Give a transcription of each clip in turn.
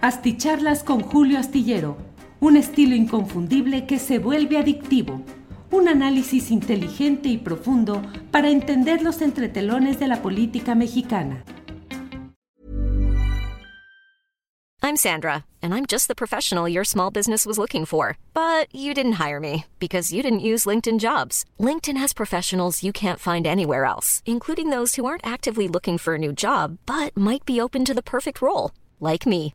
Asticharlas con Julio Astillero, un estilo inconfundible que se vuelve adictivo. Un análisis inteligente y profundo para entender los entretelones de la política mexicana. I'm Sandra, and I'm just the professional your small business was looking for. But you didn't hire me because you didn't use LinkedIn jobs. LinkedIn has professionals you can't find anywhere else, including those who aren't actively looking for a new job but might be open to the perfect role, like me.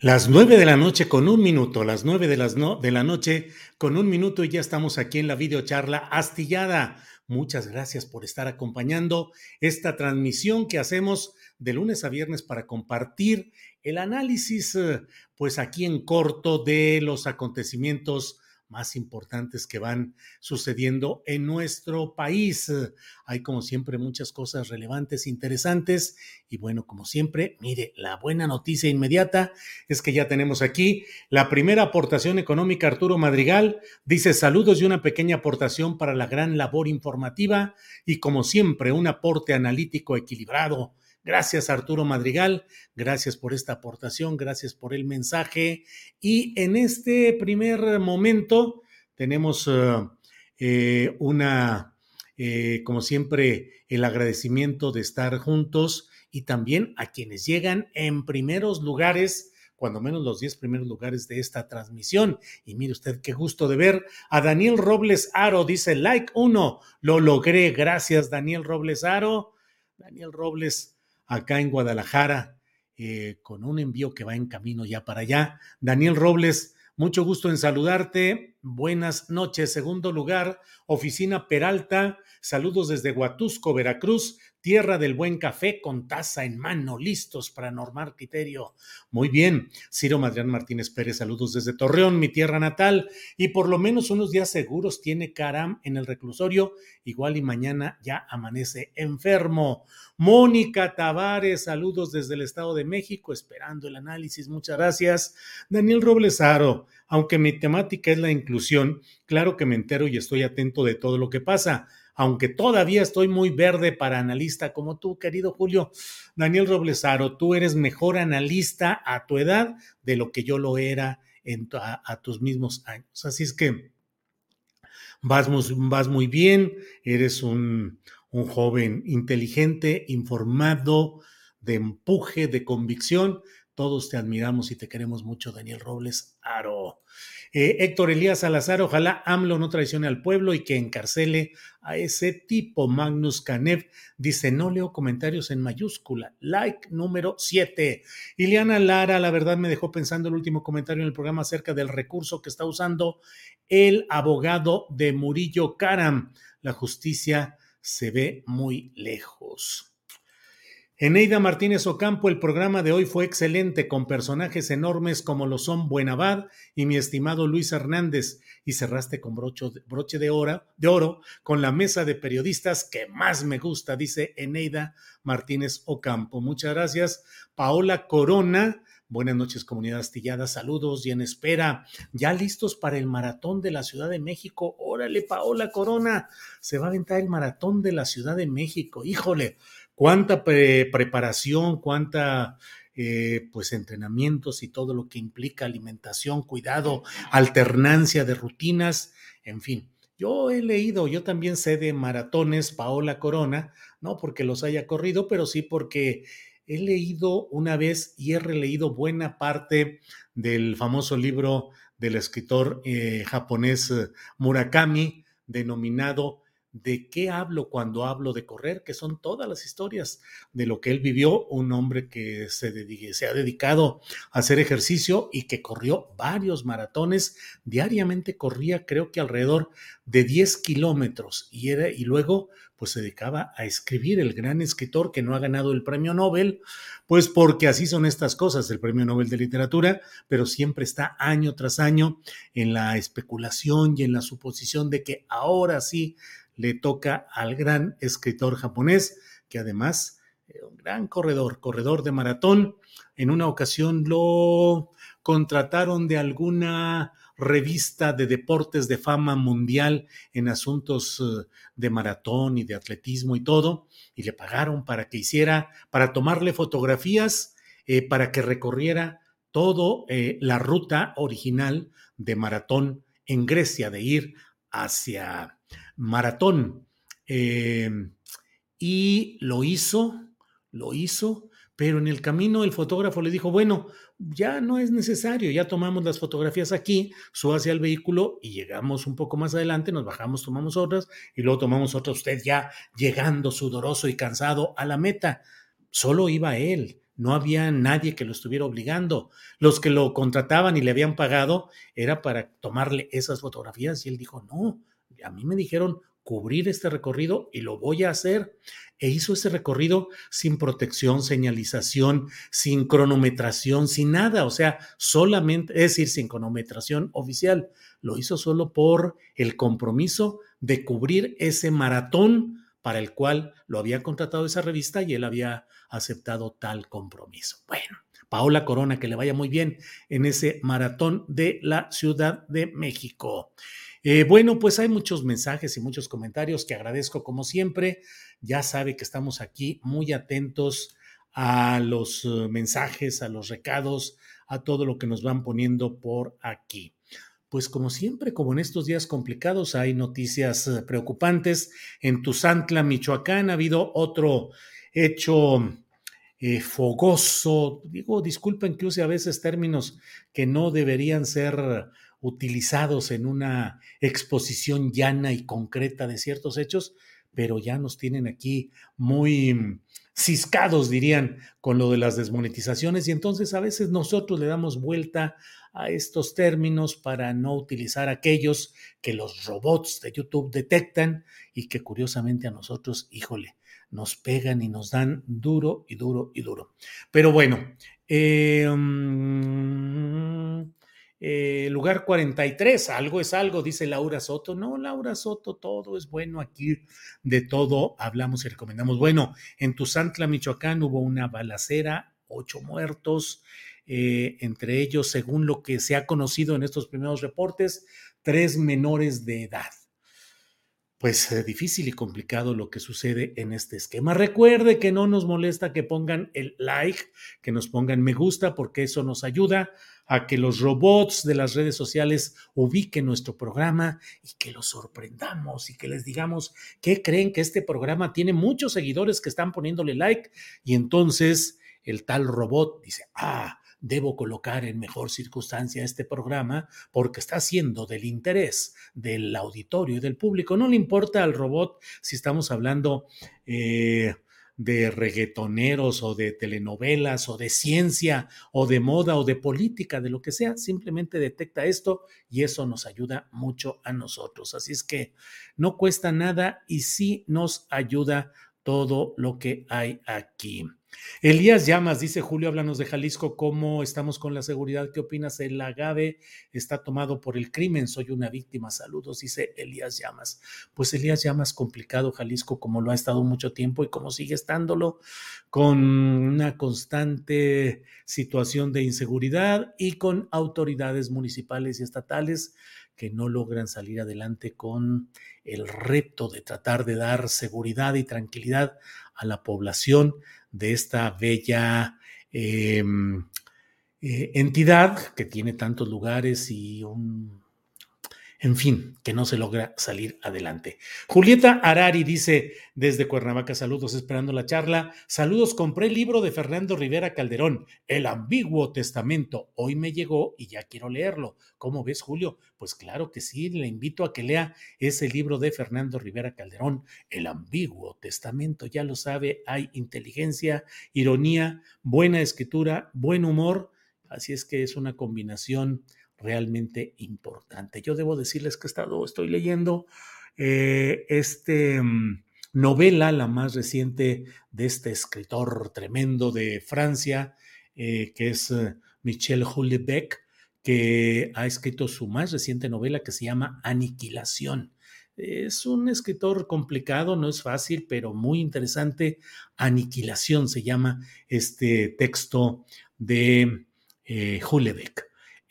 Las nueve de la noche con un minuto, las nueve de, no- de la noche con un minuto y ya estamos aquí en la videocharla astillada. Muchas gracias por estar acompañando esta transmisión que hacemos de lunes a viernes para compartir el análisis, eh, pues aquí en corto, de los acontecimientos más importantes que van sucediendo en nuestro país. Hay como siempre muchas cosas relevantes, interesantes y bueno, como siempre, mire, la buena noticia inmediata es que ya tenemos aquí la primera aportación económica. Arturo Madrigal dice saludos y una pequeña aportación para la gran labor informativa y como siempre un aporte analítico equilibrado. Gracias Arturo Madrigal, gracias por esta aportación, gracias por el mensaje. Y en este primer momento tenemos eh, eh, una, eh, como siempre, el agradecimiento de estar juntos y también a quienes llegan en primeros lugares cuando menos los 10 primeros lugares de esta transmisión. Y mire usted qué gusto de ver a Daniel Robles Aro, dice like uno, lo logré, gracias Daniel Robles Aro. Daniel Robles acá en Guadalajara, eh, con un envío que va en camino ya para allá. Daniel Robles, mucho gusto en saludarte. Buenas noches. Segundo lugar, Oficina Peralta. Saludos desde Huatusco, Veracruz, tierra del buen café con taza en mano, listos para normar criterio. Muy bien. Ciro Madrián Martínez Pérez, saludos desde Torreón, mi tierra natal. Y por lo menos unos días seguros tiene Caram en el reclusorio. Igual y mañana ya amanece enfermo. Mónica Tavares, saludos desde el Estado de México, esperando el análisis. Muchas gracias. Daniel Robles Aro, aunque mi temática es la inclusión, claro que me entero y estoy atento de todo lo que pasa. Aunque todavía estoy muy verde para analista como tú, querido Julio. Daniel Roblesaro, tú eres mejor analista a tu edad de lo que yo lo era en a, a tus mismos años. Así es que vas, vas muy bien, eres un joven inteligente, informado, de empuje, de convicción. Todos te admiramos y te queremos mucho, Daniel Robles Aro. Eh, Héctor Elías Salazar, ojalá AMLO no traicione al pueblo y que encarcele a ese tipo. Magnus Canev dice, no leo comentarios en mayúscula. Like número 7. Ileana Lara, la verdad me dejó pensando el último comentario en el programa acerca del recurso que está usando el abogado de Murillo Karam. La justicia se ve muy lejos. Eneida Martínez Ocampo, el programa de hoy fue excelente con personajes enormes como lo son Buenavad y mi estimado Luis Hernández y cerraste con broche de, hora, de oro con la mesa de periodistas que más me gusta, dice Eneida Martínez Ocampo. Muchas gracias. Paola Corona, buenas noches comunidad astillada, saludos y en espera, ya listos para el maratón de la Ciudad de México. Órale, Paola Corona, se va a aventar el maratón de la Ciudad de México. Híjole, cuánta pre- preparación, cuánta eh, pues entrenamientos y todo lo que implica alimentación, cuidado, alternancia de rutinas, en fin. Yo he leído, yo también sé de maratones, Paola Corona, no porque los haya corrido, pero sí porque he leído una vez y he releído buena parte del famoso libro del escritor eh, japonés eh, Murakami, denominado de qué hablo cuando hablo de correr, que son todas las historias de lo que él vivió, un hombre que se, ha dedicado a hacer ejercicio y que corrió varios maratones, diariamente corría creo que alrededor de 10 kilómetros y, era, y luego pues se dedicaba a escribir, el gran escritor que no ha ganado el premio Nobel, pues porque así son estas cosas, el premio Nobel de literatura, pero siempre está año tras año en la especulación y en la suposición de que ahora sí le toca al gran escritor japonés, que además, eh, un gran corredor, corredor de maratón, en una ocasión lo contrataron de alguna revista de deportes de fama mundial en asuntos eh, de maratón y de atletismo y todo, y le pagaron para que hiciera, para tomarle fotografías, eh, para que recorriera todo la ruta original de maratón en Grecia, de ir hacia maratón. Eh, y lo hizo, lo hizo, pero en el camino el fotógrafo le dijo, bueno, ya no es necesario, ya tomamos las fotografías aquí, súbase al vehículo y llegamos un poco más adelante, nos bajamos, tomamos otras y luego tomamos otras, usted ya llegando sudoroso y cansado a la meta. Solo iba él, no había nadie que lo estuviera obligando. Los que lo contrataban y le habían pagado era para tomarle esas fotografías y él dijo, no, a mí me dijeron cubrir este recorrido y lo voy a hacer. E hizo ese recorrido sin protección, señalización, sin cronometración, sin nada, o sea, solamente, es decir, sin cronometración oficial. Lo hizo solo por el compromiso de cubrir ese maratón para el cual lo había contratado esa revista y él había aceptado tal compromiso. Bueno, Paola Corona, que le vaya muy bien en ese maratón de la Ciudad de México. Eh, bueno, pues hay muchos mensajes y muchos comentarios que agradezco como siempre. Ya sabe que estamos aquí muy atentos a los eh, mensajes, a los recados, a todo lo que nos van poniendo por aquí. Pues como siempre, como en estos días complicados, hay noticias eh, preocupantes. En Tuzantla, Michoacán, ha habido otro hecho fogoso. Digo, disculpen que use a veces términos que no deberían ser utilizados en una exposición llana y concreta de ciertos hechos, pero ya nos tienen aquí muy mm, ciscados, dirían, con lo de las desmonetizaciones y entonces a veces nosotros le damos vuelta a estos términos para no utilizar aquellos que los robots de YouTube detectan y que curiosamente a nosotros, híjole, nos pegan y nos dan duro y duro y duro. Pero bueno, eh, mm, eh, lugar 43, algo es algo, dice Laura Soto. No, Laura Soto, todo es bueno aquí, de todo hablamos y recomendamos. Bueno, en Tuzantla, Michoacán, hubo una balacera, ocho muertos, eh, entre ellos, según lo que se ha conocido en estos primeros reportes, tres menores de edad pues eh, difícil y complicado lo que sucede en este esquema. Recuerde que no nos molesta que pongan el like, que nos pongan me gusta, porque eso nos ayuda que los robots de las redes sociales ubiquen nuestro programa y que los sorprendamos y que les digamos que creen que este programa tiene muchos seguidores que están poniéndole like y entonces el tal robot dice, ah, debo colocar en mejor circunstancia este programa porque está siendo del interés del auditorio y del público. No le importa al robot si estamos hablando eh, de reggaetoneros o de telenovelas o de ciencia o de moda o de política, de lo que sea, simplemente detecta esto y eso nos ayuda mucho a nosotros. Así es que no cuesta nada y sí nos ayuda todo lo que hay aquí. Elías Llamas, dice Julio, háblanos de Jalisco, ¿cómo estamos con la seguridad? ¿Qué opinas? El agave está tomado por el crimen, soy una víctima, saludos, dice Elías Llamas. Pues Elías Llamas, complicado Jalisco como lo ha estado mucho tiempo y como sigue estándolo, con una constante situación de inseguridad y con autoridades municipales y estatales que no logran salir adelante con el reto de tratar de dar seguridad y tranquilidad a la población de esta bella em, eh, entidad que tiene tantos lugares y un en fin, que no se logra salir adelante. Julieta Arari dice desde Cuernavaca, saludos esperando la charla. Saludos, compré el libro de Fernando Rivera Calderón, El ambiguo testamento. Hoy me llegó y ya quiero leerlo. ¿Cómo ves, Julio? Pues claro que sí, le invito a que lea ese libro de Fernando Rivera Calderón, El ambiguo testamento. Ya lo sabe, hay inteligencia, ironía, buena escritura, buen humor. Así es que es una combinación realmente importante. Yo debo decirles que he estado, estoy leyendo eh, este mm, novela, la más reciente de este escritor tremendo de Francia, eh, que es eh, Michel Houellebecq, que ha escrito su más reciente novela que se llama Aniquilación. Es un escritor complicado, no es fácil, pero muy interesante. Aniquilación se llama este texto de eh,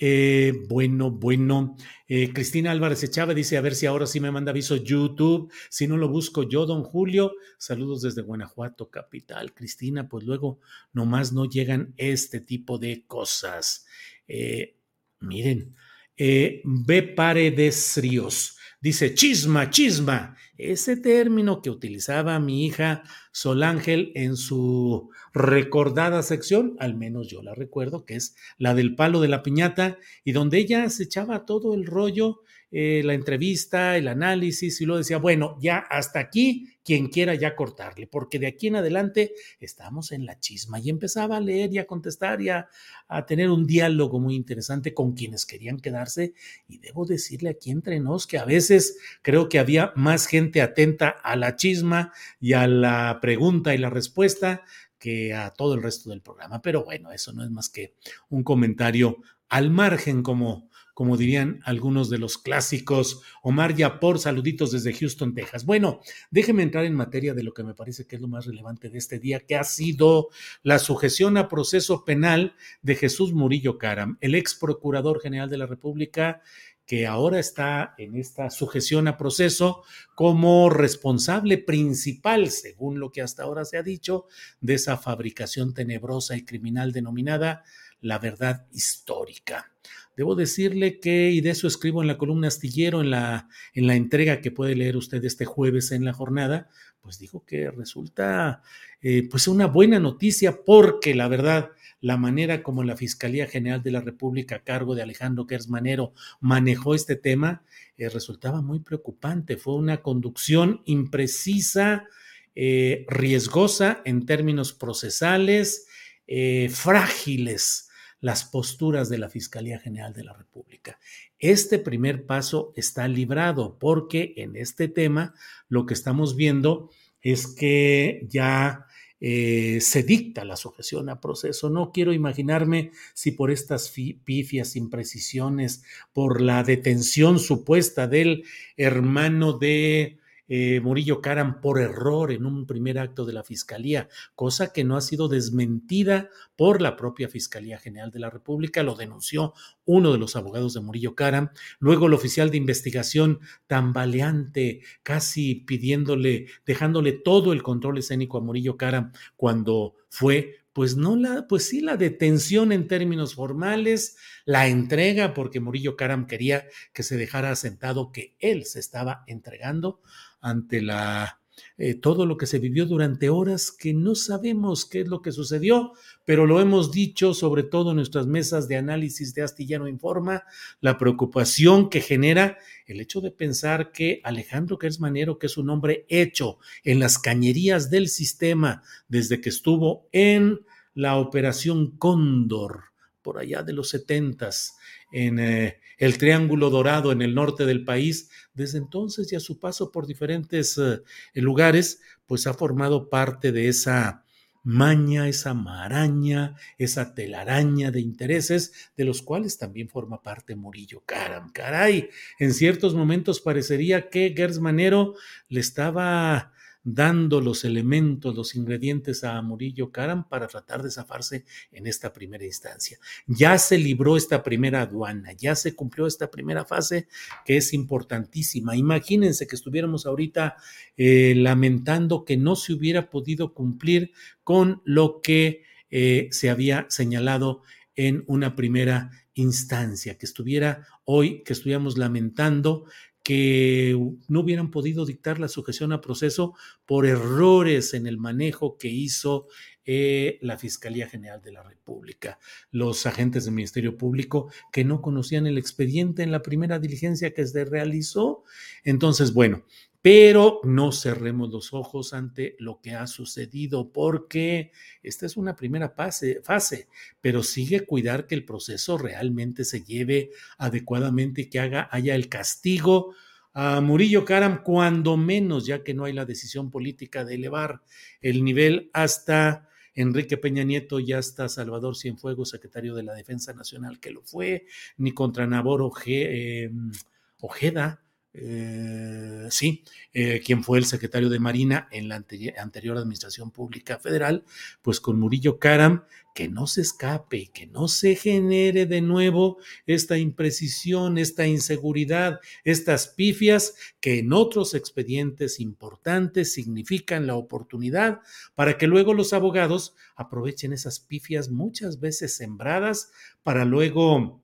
eh, bueno, bueno. Eh, Cristina Álvarez Echave dice, a ver si ahora sí me manda aviso YouTube. Si no lo busco yo, don Julio. Saludos desde Guanajuato, capital. Cristina, pues luego nomás no llegan este tipo de cosas. Eh, miren, ve Paredes Ríos. Dice, chisma, chisma. Ese término que utilizaba mi hija Sol Ángel en su recordada sección, al menos yo la recuerdo, que es la del palo de la piñata, y donde ella se echaba todo el rollo eh, la entrevista, el análisis, y luego decía, bueno, ya hasta aquí, quien quiera ya cortarle, porque de aquí en adelante estamos en la chisma. Y empezaba a leer y a contestar y a, a tener un diálogo muy interesante con quienes querían quedarse. Y debo decirle aquí entre nos que a veces creo que había más gente atenta a la chisma y a la pregunta y la respuesta que a todo el resto del programa. Pero bueno, eso no es más que un comentario al margen, como como dirían algunos de los clásicos. Omar por saluditos desde Houston, Texas. Bueno, déjeme entrar en materia de lo que me parece que es lo más relevante de este día, que ha sido la sujeción a proceso penal de Jesús Murillo Caram, el ex procurador general de la República que ahora está en esta sujeción a proceso como responsable principal, según lo que hasta ahora se ha dicho, de esa fabricación tenebrosa y criminal denominada la verdad histórica. Debo decirle que, y de eso escribo en la columna astillero, en la, en la entrega que puede leer usted este jueves en la jornada, pues dijo que resulta eh, pues una buena noticia porque la verdad, la manera como la Fiscalía General de la República a cargo de Alejandro Gersmanero manejó este tema eh, resultaba muy preocupante. Fue una conducción imprecisa, eh, riesgosa en términos procesales, frágiles las posturas de la Fiscalía General de la República. Este primer paso está librado porque en este tema lo que estamos viendo es que ya eh, se dicta la sujeción a proceso. No quiero imaginarme si por estas pifias, imprecisiones, por la detención supuesta del hermano de eh, Murillo Caram por error en un primer acto de la Fiscalía, cosa que no ha sido desmentida por la propia Fiscalía General de la República, lo denunció uno de los abogados de Murillo Caram, luego el oficial de investigación tambaleante, casi pidiéndole, dejándole todo el control escénico a Murillo Caram cuando fue pues no la, pues sí, la detención en términos formales, la entrega, porque Murillo Caram quería que se dejara asentado que él se estaba entregando ante la eh, todo lo que se vivió durante horas que no sabemos qué es lo que sucedió, pero lo hemos dicho sobre todo en nuestras mesas de análisis de Astillano Informa, la preocupación que genera el hecho de pensar que Alejandro Gersmanero, que es un hombre hecho en las cañerías del sistema desde que estuvo en la operación Cóndor, por allá de los setentas, en eh, el Triángulo Dorado en el norte del país, desde entonces y a su paso por diferentes eh, lugares, pues ha formado parte de esa maña, esa maraña, esa telaraña de intereses, de los cuales también forma parte Murillo Caram. Caray, en ciertos momentos parecería que Gers Manero le estaba dando los elementos, los ingredientes a Murillo Karam para tratar de zafarse en esta primera instancia. Ya se libró esta primera aduana, ya se cumplió esta primera fase que es importantísima. Imagínense que estuviéramos ahorita eh, lamentando que no se hubiera podido cumplir con lo que eh, se había señalado en una primera instancia, que estuviera hoy, que estuviéramos lamentando que no hubieran podido dictar la sujeción a proceso por errores en el manejo que hizo eh, la Fiscalía General de la República, los agentes del Ministerio Público que no conocían el expediente en la primera diligencia que se realizó. Entonces, bueno, pero no cerremos los ojos ante lo que ha sucedido, porque esta es una primera fase, pero sigue cuidar que el proceso realmente se lleve adecuadamente y que haga, haya el castigo a Murillo Karam, cuando menos, ya que no hay la decisión política de elevar el nivel hasta Enrique Peña Nieto y hasta Salvador Cienfuegos, secretario de la Defensa Nacional, que lo fue, ni contra Nabor eh, Ojeda, eh, sí, eh, quien fue el secretario de Marina en la anterior Administración Pública Federal, pues con Murillo Karam, que no se escape, que no se genere de nuevo esta imprecisión, esta inseguridad, estas pifias que en otros expedientes importantes significan la oportunidad para que luego los abogados aprovechen esas pifias muchas veces sembradas para luego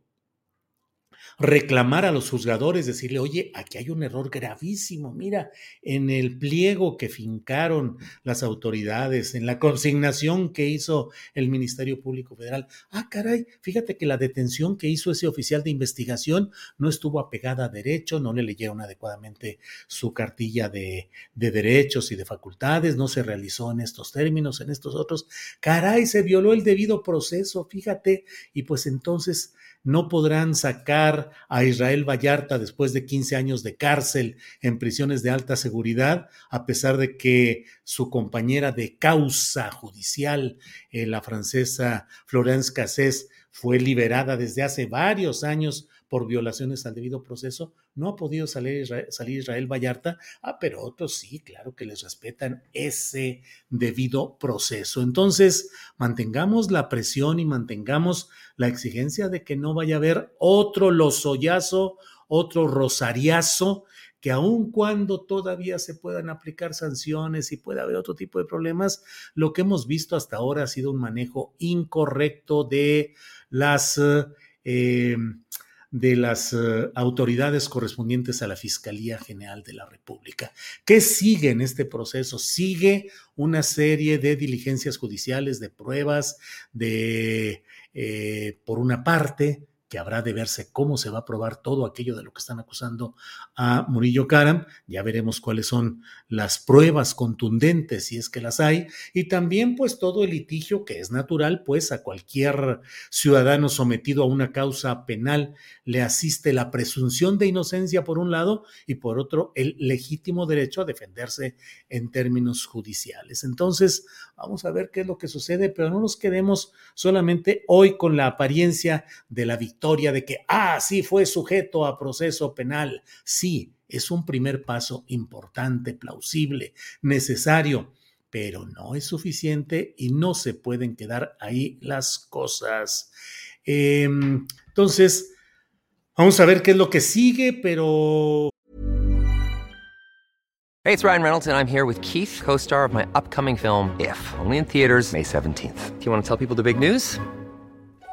reclamar a los juzgadores, decirle, oye, aquí hay un error gravísimo, mira, en el pliego que fincaron las autoridades, en la consignación que hizo el Ministerio Público Federal. Ah, caray, fíjate que la detención que hizo ese oficial de investigación no estuvo apegada a derecho, no le leyeron adecuadamente su cartilla de, de derechos y de facultades, no se realizó en estos términos, en estos otros. Caray, se violó el debido proceso, fíjate, y pues entonces no podrán sacar a Israel Vallarta después de 15 años de cárcel en prisiones de alta seguridad, a pesar de que su compañera de causa judicial, eh, la francesa Florence Cassés, fue liberada desde hace varios años por violaciones al debido proceso, no ha podido salir Israel, salir Israel Vallarta, ah, pero otros sí, claro que les respetan ese debido proceso. Entonces, mantengamos la presión y mantengamos la exigencia de que no vaya a haber otro lozoyazo, otro rosariazo, que aun cuando todavía se puedan aplicar sanciones y pueda haber otro tipo de problemas, lo que hemos visto hasta ahora ha sido un manejo incorrecto de las... Eh, de las eh, autoridades correspondientes a la Fiscalía General de la República. ¿Qué sigue en este proceso? Sigue una serie de diligencias judiciales, de pruebas, de, eh, por una parte, que habrá de verse cómo se va a probar todo aquello de lo que están acusando a Murillo Karam. Ya veremos cuáles son las pruebas contundentes, si es que las hay, y también pues todo el litigio que es natural, pues a cualquier ciudadano sometido a una causa penal le asiste la presunción de inocencia por un lado y por otro el legítimo derecho a defenderse en términos judiciales. Entonces, vamos a ver qué es lo que sucede, pero no nos quedemos solamente hoy con la apariencia de la victoria de que, ah, sí fue sujeto a proceso penal. Sí, es un primer paso importante, plausible, necesario, pero no es suficiente y no se pueden quedar ahí las cosas. Em, entonces, vamos a ver qué es lo que sigue, pero... Hey, it's Ryan Reynolds and I'm here with Keith, co-star of my upcoming film, If, only in theaters May 17th. Do you want to tell people the big news?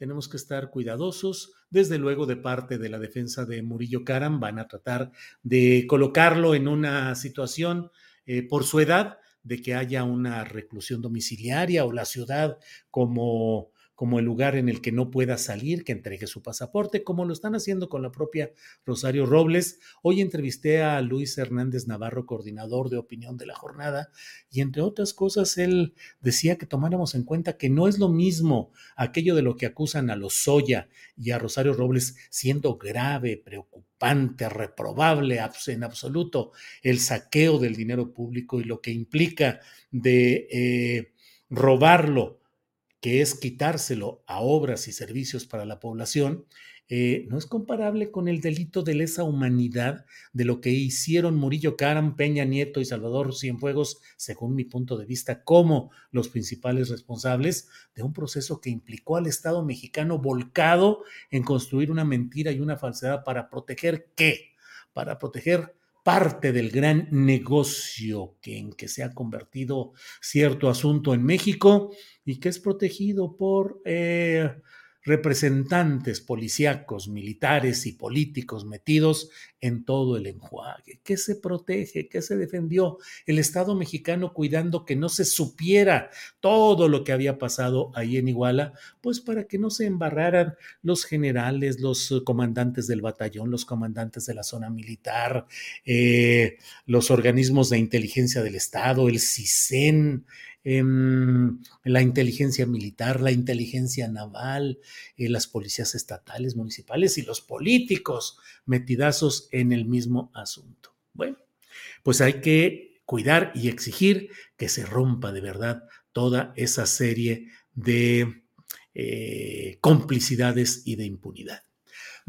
Tenemos que estar cuidadosos, desde luego de parte de la defensa de Murillo Karam van a tratar de colocarlo en una situación eh, por su edad de que haya una reclusión domiciliaria o la ciudad como como el lugar en el que no pueda salir, que entregue su pasaporte, como lo están haciendo con la propia Rosario Robles. Hoy entrevisté a Luis Hernández Navarro, coordinador de opinión de la jornada, y entre otras cosas, él decía que tomáramos en cuenta que no es lo mismo aquello de lo que acusan a los Soya y a Rosario Robles siendo grave, preocupante, reprobable en absoluto el saqueo del dinero público y lo que implica de eh, robarlo que es quitárselo a obras y servicios para la población, eh, no es comparable con el delito de lesa humanidad de lo que hicieron Murillo Caram, Peña Nieto y Salvador Cienfuegos, según mi punto de vista, como los principales responsables de un proceso que implicó al Estado mexicano volcado en construir una mentira y una falsedad para proteger qué? Para proteger parte del gran negocio que, en que se ha convertido cierto asunto en México y que es protegido por eh, representantes policíacos, militares y políticos metidos en todo el enjuague. ¿Qué se protege? ¿Qué se defendió? El Estado mexicano cuidando que no se supiera todo lo que había pasado ahí en Iguala, pues para que no se embarraran los generales, los comandantes del batallón, los comandantes de la zona militar, eh, los organismos de inteligencia del Estado, el CISEN, Em, la inteligencia militar, la inteligencia naval, eh, las policías estatales, municipales y los políticos metidazos en el mismo asunto. Bueno, pues hay que cuidar y exigir que se rompa de verdad toda esa serie de eh, complicidades y de impunidad.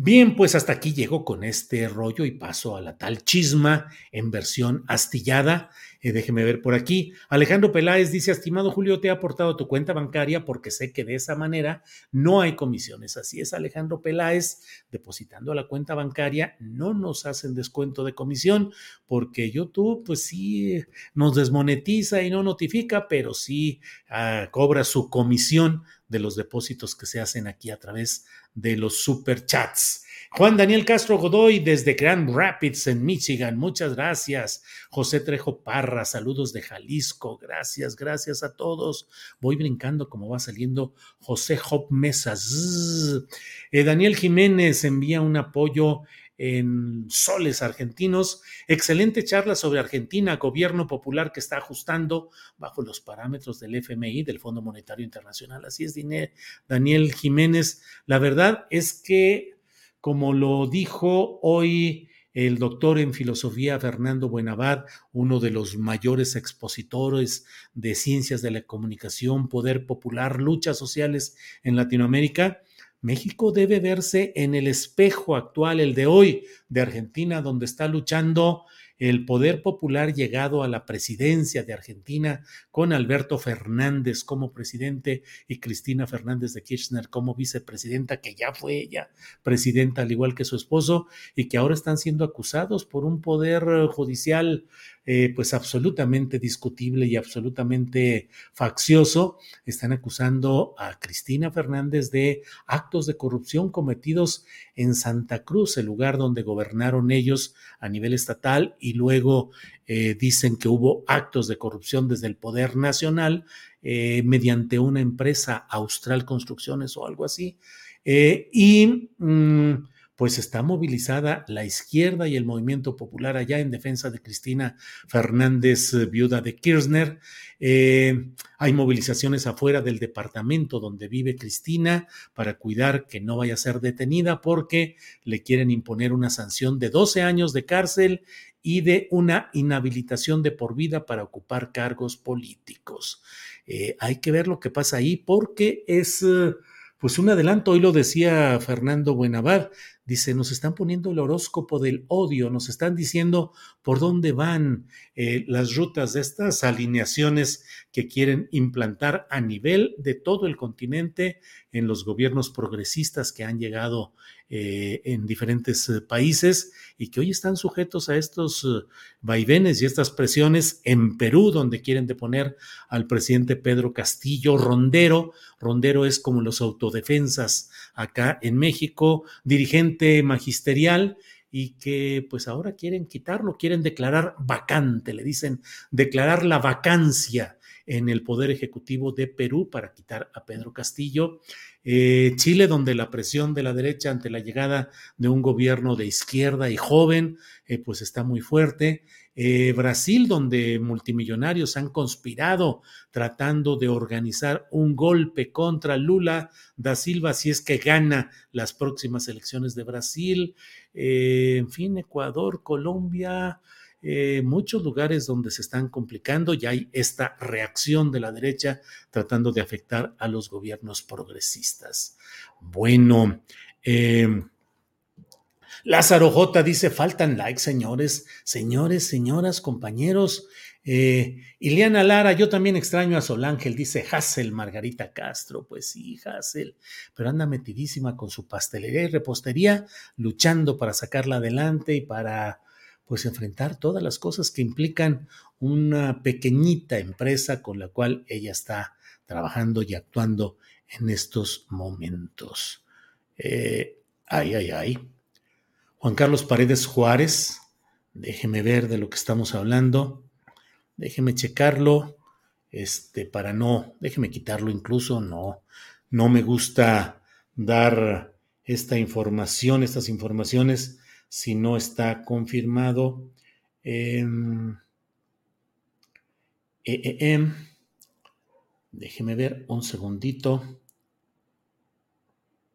Bien, pues hasta aquí llego con este rollo y paso a la tal chisma en versión astillada. Eh, déjeme ver por aquí. Alejandro Peláez dice, estimado Julio, te he aportado tu cuenta bancaria porque sé que de esa manera no hay comisiones. Así es, Alejandro Peláez, depositando a la cuenta bancaria no nos hacen descuento de comisión porque YouTube pues sí nos desmonetiza y no notifica, pero sí ah, cobra su comisión de los depósitos que se hacen aquí a través de los superchats. Juan Daniel Castro Godoy desde Grand Rapids en Michigan, muchas gracias. José Trejo Parra, saludos de Jalisco, gracias, gracias a todos. Voy brincando como va saliendo José Job Mesas. Eh, Daniel Jiménez envía un apoyo en soles argentinos. Excelente charla sobre Argentina, gobierno popular que está ajustando bajo los parámetros del FMI, del Fondo Monetario Internacional. Así es, Daniel Jiménez. La verdad es que, como lo dijo hoy el doctor en filosofía Fernando Buenavad, uno de los mayores expositores de ciencias de la comunicación, poder popular, luchas sociales en Latinoamérica, México debe verse en el espejo actual, el de hoy, de Argentina, donde está luchando el poder popular llegado a la presidencia de Argentina con Alberto Fernández como presidente y Cristina Fernández de Kirchner como vicepresidenta, que ya fue ella presidenta al igual que su esposo y que ahora están siendo acusados por un poder judicial eh, pues absolutamente discutible y absolutamente faccioso, están acusando a Cristina Fernández de actos de corrupción cometidos en Santa Cruz, el lugar donde gobernaron ellos a nivel estatal, y luego eh, dicen que hubo actos de corrupción desde el Poder Nacional eh, mediante una empresa Austral Construcciones o algo así. y mm, pues está movilizada la izquierda y el movimiento popular allá en defensa de Cristina Fernández, eh, viuda de Kirchner. Eh, hay movilizaciones afuera del departamento donde vive Cristina para cuidar que no vaya a ser detenida porque le quieren imponer una sanción de 12 años de cárcel y de una inhabilitación de por vida para ocupar cargos políticos. Eh, hay que ver lo que pasa ahí porque es pues un adelanto, hoy lo decía Fernando Buenavad, dice, nos están poniendo el horóscopo del odio, nos están diciendo por dónde van eh, las rutas de estas alineaciones que quieren implantar a nivel de todo el continente en los gobiernos progresistas que han llegado eh, en diferentes eh, países y que hoy están sujetos a estos eh, vaivenes y estas presiones en Perú, donde quieren deponer al presidente Pedro Castillo Rondero. Rondero es como los autodefensas acá en México, dirigente magisterial y que pues ahora quieren quitarlo, quieren declarar vacante, le dicen declarar la vacancia en el Poder Ejecutivo de Perú para quitar a Pedro Castillo. Eh, Chile, donde la presión de la derecha ante la llegada de un gobierno de izquierda y joven, eh, pues está muy fuerte. Eh, Brasil, donde multimillonarios han conspirado tratando de organizar un golpe contra Lula da Silva si es que gana las próximas elecciones de Brasil. en fin, Ecuador, Colombia, eh, muchos lugares donde se están complicando y hay esta reacción de la derecha tratando de afectar a los gobiernos progresistas. Bueno, eh, Lázaro J dice, faltan likes, señores, señores, señoras, compañeros. Eh, Ileana Lara, yo también extraño a Solángel, dice Hassel Margarita Castro. Pues sí, Hassel, pero anda metidísima con su pastelería y repostería, luchando para sacarla adelante y para pues enfrentar todas las cosas que implican una pequeñita empresa con la cual ella está trabajando y actuando en estos momentos. Eh, ay, ay, ay. Juan Carlos Paredes Juárez, déjeme ver de lo que estamos hablando, déjeme checarlo, este, para no, déjeme quitarlo incluso, no, no me gusta dar esta información, estas informaciones si no está confirmado. Eh, eh, em, déjeme ver un segundito.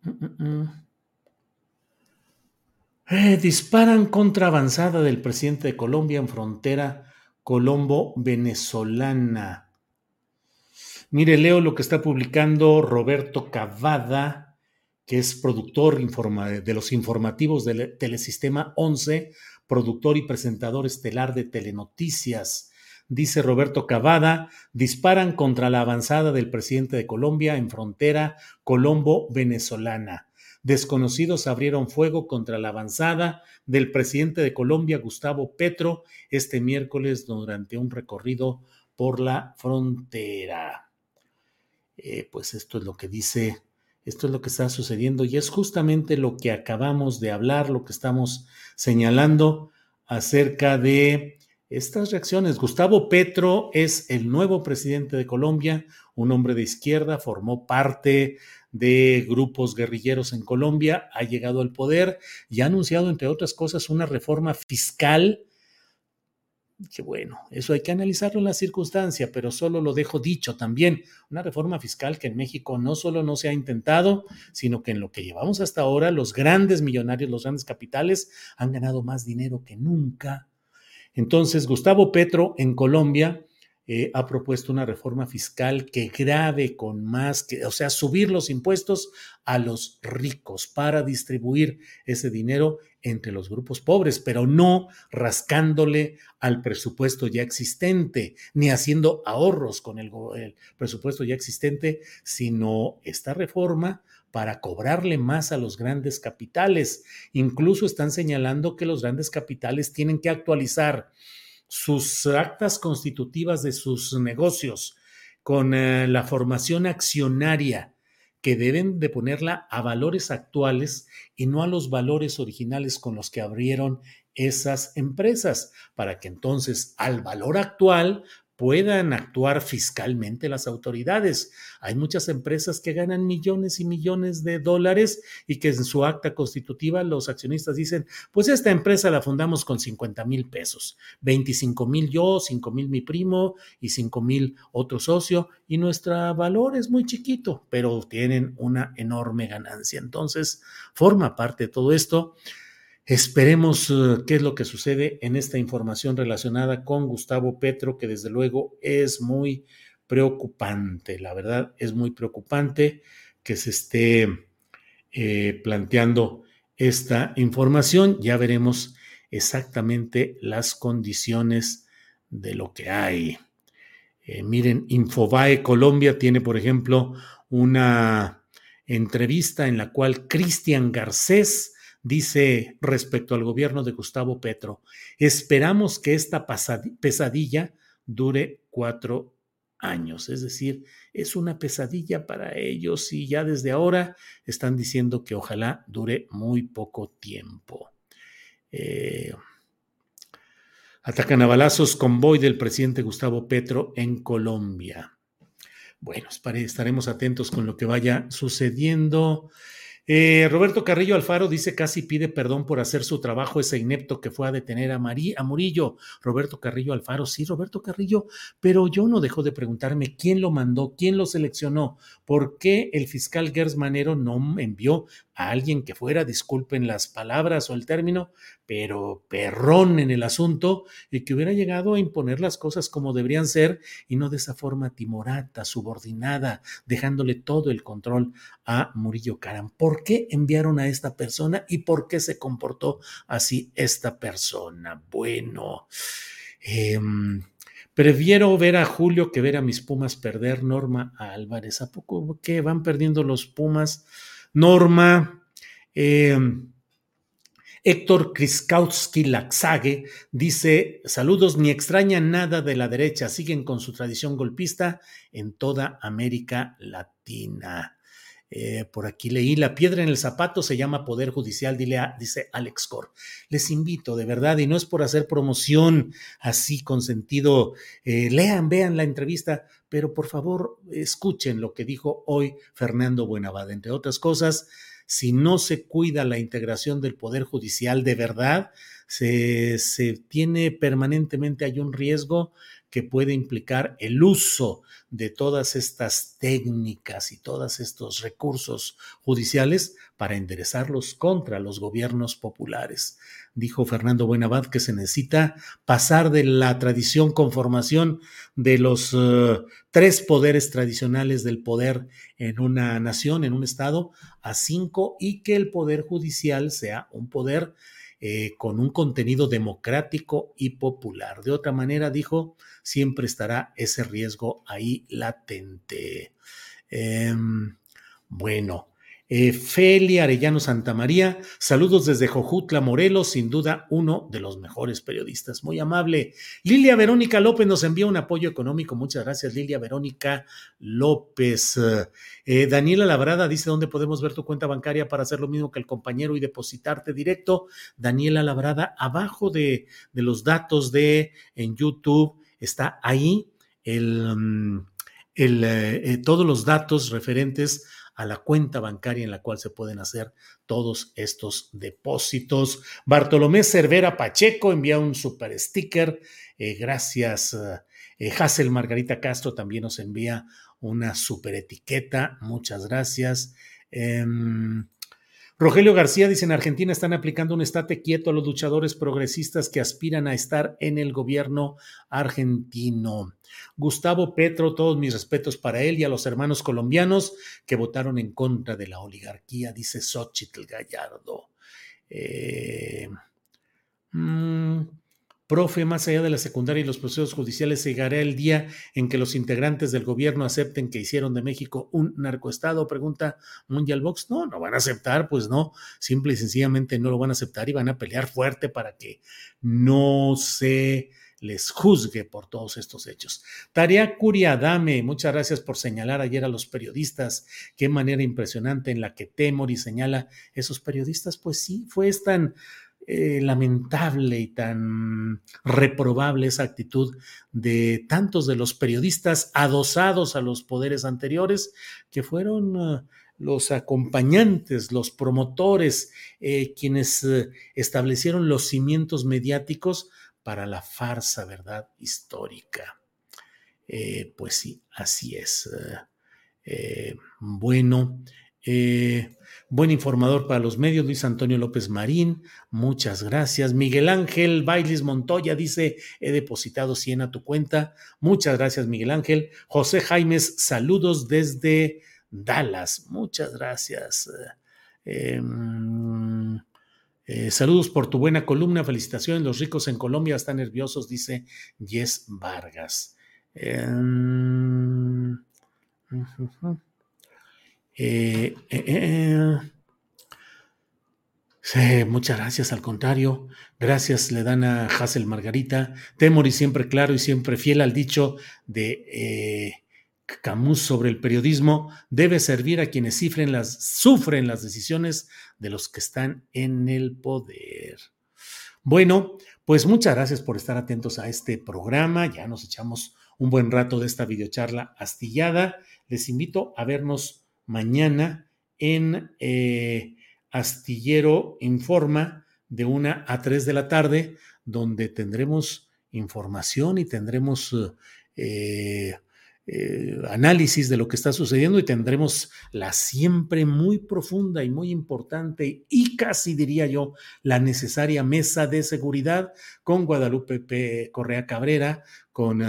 Mm, mm, mm. Eh, disparan contra avanzada del presidente de Colombia en frontera colombo-venezolana. Mire, leo lo que está publicando Roberto Cavada que es productor de los informativos del Telesistema 11, productor y presentador estelar de Telenoticias. Dice Roberto Cavada, disparan contra la avanzada del presidente de Colombia en frontera Colombo-Venezolana. Desconocidos abrieron fuego contra la avanzada del presidente de Colombia, Gustavo Petro, este miércoles durante un recorrido por la frontera. Eh, pues esto es lo que dice esto es lo que está sucediendo y es justamente lo que acabamos de hablar, lo que estamos señalando acerca de estas reacciones. Gustavo Petro es el nuevo presidente de Colombia, un hombre de izquierda, formó parte de grupos guerrilleros en Colombia, ha llegado al poder y ha anunciado, entre otras cosas, una reforma fiscal que bueno, eso hay que analizarlo en la circunstancia, pero solo lo dejo dicho también. Una reforma fiscal que en México no solo no se ha intentado, sino que en lo que llevamos hasta ahora, los grandes millonarios, los grandes capitales han ganado más dinero que nunca. Entonces, Gustavo Petro en Colombia eh, ha propuesto una reforma fiscal que grave con más, que, o sea, subir los impuestos a los ricos para distribuir ese dinero entre los grupos pobres, pero no rascándole al presupuesto ya existente, ni haciendo ahorros con el, presupuesto ya existente, sino esta reforma para cobrarle más a los grandes capitales. Incluso están señalando que los grandes capitales tienen que actualizar sus actas constitutivas de sus negocios con eh, la formación accionaria que deben de ponerla a valores actuales y no a los valores originales con los que abrieron esas empresas, para que entonces al valor actual puedan actuar fiscalmente las autoridades. Hay muchas empresas que ganan millones y millones de dólares y que en su acta constitutiva los accionistas dicen, pues esta empresa la fundamos con 50 mil pesos, 25 mil yo, 5 mil mi primo y 5 mil otro socio y nuestro valor es muy chiquito, pero tienen una enorme ganancia. Entonces, forma parte de todo esto. Esperemos eh, qué es lo que sucede en esta información relacionada con Gustavo Petro, que desde luego es muy preocupante. La verdad es muy preocupante que se esté eh, planteando esta información. Ya veremos exactamente las condiciones de lo que hay. Eh, miren, Infobae Colombia tiene, por ejemplo, una entrevista en la cual Cristian Garcés, dice respecto al gobierno de Gustavo Petro, esperamos que esta pesadilla dure cuatro años, es decir, es una pesadilla para ellos y ya desde ahora están diciendo que ojalá dure muy poco tiempo. Eh, Atacan a balazos convoy del presidente Gustavo Petro en Colombia. Bueno, estaremos atentos con lo que vaya sucediendo. Eh, Roberto Carrillo Alfaro dice casi pide perdón por hacer su trabajo ese inepto que fue a detener a, a Murillo. Roberto Carrillo Alfaro, sí, Roberto Carrillo, pero yo no dejo de preguntarme quién lo mandó, quién lo seleccionó, por qué el fiscal Gers Manero no envió a alguien que fuera, disculpen las palabras o el término, pero perrón en el asunto y que hubiera llegado a imponer las cosas como deberían ser y no de esa forma timorata, subordinada, dejándole todo el control a Murillo Caram. ¿Por qué enviaron a esta persona y por qué se comportó así esta persona? Bueno, em, prefiero ver a Julio que ver a mis Pumas perder, Norma Álvarez. ¿A poco que van perdiendo los Pumas? Norma. Em, Héctor Kriskowski Laxague dice: Saludos, ni extraña nada de la derecha, siguen con su tradición golpista en toda América Latina. Eh, por aquí leí, la piedra en el zapato se llama Poder Judicial, dice Alex Cor. Les invito, de verdad, y no es por hacer promoción así con sentido, eh, lean, vean la entrevista, pero por favor escuchen lo que dijo hoy Fernando Buenavada, entre otras cosas si no se cuida la integración del Poder Judicial de verdad, se, tiene permanentemente, hay un riesgo que puede implicar el uso de todas estas técnicas y todos estos recursos judiciales para enderezarlos contra los gobiernos populares. Dijo Fernando Buenabad que se necesita pasar de la tradición con formación de los eh, tres poderes tradicionales del poder en una nación, en un estado, a cinco y que el poder judicial sea un poder eh, con un contenido democrático y popular. De otra manera, dijo, siempre estará ese riesgo ahí latente. Em, bueno, eh, Feli Arellano Santamaría, saludos desde Jojutla, Morelos, sin duda uno de los mejores periodistas, muy amable. Lilia Verónica López nos envía un apoyo económico, muchas gracias Lilia Verónica López. Eh, Daniela Labrada dice, ¿dónde podemos ver tu cuenta bancaria para hacer lo mismo que el compañero y depositarte directo? Daniela Labrada, abajo de, los datos de en YouTube, está ahí el, mm, el, eh, todos los datos referentes a la cuenta bancaria en la cual se pueden hacer todos estos depósitos. Bartolomé Cervera Pacheco envía un super sticker. Eh, gracias. Eh, Hazel Margarita Castro también nos envía una super etiqueta. Muchas gracias. Em, Rogelio García dice, en Argentina están aplicando un estate quieto a los luchadores progresistas que aspiran a estar en el gobierno argentino. Gustavo Petro, todos mis respetos para él y a los hermanos colombianos que votaron en contra de la oligarquía, dice Xochitl Gallardo. Eh, mm, Profe, más allá de la secundaria y los procesos judiciales, llegará el día en que los integrantes del gobierno acepten que hicieron de México un narcoestado, pregunta Mundial Box. No, no van a aceptar, pues no, simple y sencillamente no lo van a aceptar y van a pelear fuerte para que no se les juzgue por todos estos hechos. Tarea Curiadame, muchas gracias por señalar ayer a los periodistas. Qué manera impresionante en la que Temori señala esos periodistas. Pues sí, fue tan eh, lamentable y tan reprobable esa actitud de tantos de los periodistas adosados a los poderes anteriores que fueron uh, los acompañantes, los promotores, eh, quienes establecieron los cimientos mediáticos para la farsa verdad histórica. Eh, pues sí, así es. bueno, Buen informador para los medios, Luis Antonio López Marín, muchas gracias. Miguel Ángel Bailis Montoya dice, he depositado 100 a tu cuenta. Muchas gracias, Miguel Ángel. José Jaimes, saludos desde Dallas. Muchas gracias. Em, eh, saludos por tu buena columna. Felicitaciones. Los ricos en Colombia están nerviosos, dice Yes Vargas. Em, eh, eh, muchas gracias, al contrario. Gracias le dan a Hazel Margarita. Temori siempre claro y siempre fiel al dicho de Camus sobre el periodismo. Debe servir a quienes las, sufren las decisiones de los que están en el poder. Bueno, pues muchas gracias por estar atentos a este programa. Ya nos echamos un buen rato de esta videocharla astillada. Les invito a vernos mañana en eh, Astillero Informa de una a 3 de la tarde, donde tendremos información y tendremos eh, eh, análisis de lo que está sucediendo y tendremos la siempre muy profunda y muy importante y casi diría yo la necesaria mesa de seguridad con Guadalupe. Correa Cabrera, con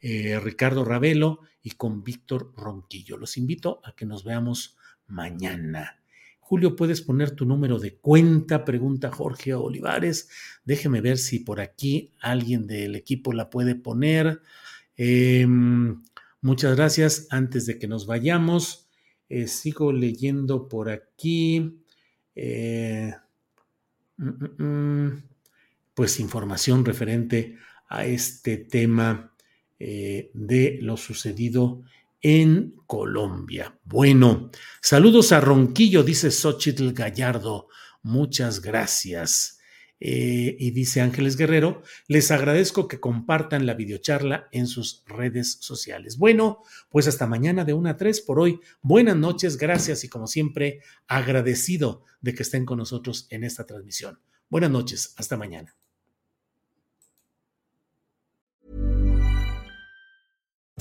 eh, Ricardo Ravelo y con Víctor Ronquillo. Los invito a que nos veamos mañana. Julio, ¿puedes poner tu número de cuenta? Pregunta Jorge Olivares. Déjeme ver si por aquí alguien del equipo la puede poner. Em, muchas gracias. Antes de que nos vayamos, eh, sigo leyendo por aquí. Eh, mm, mm, mm, pues información referente a este tema eh, de lo sucedido en Colombia. Bueno, saludos a Ronquillo, dice Xochitl Gallardo. Muchas gracias. Eh, y dice Ángeles Guerrero, les agradezco que compartan la videocharla en sus redes sociales. Bueno, pues hasta mañana de 1 a 3 por hoy. Buenas noches, gracias y como siempre, agradecido de que estén con nosotros en esta transmisión. Buenas noches, hasta mañana.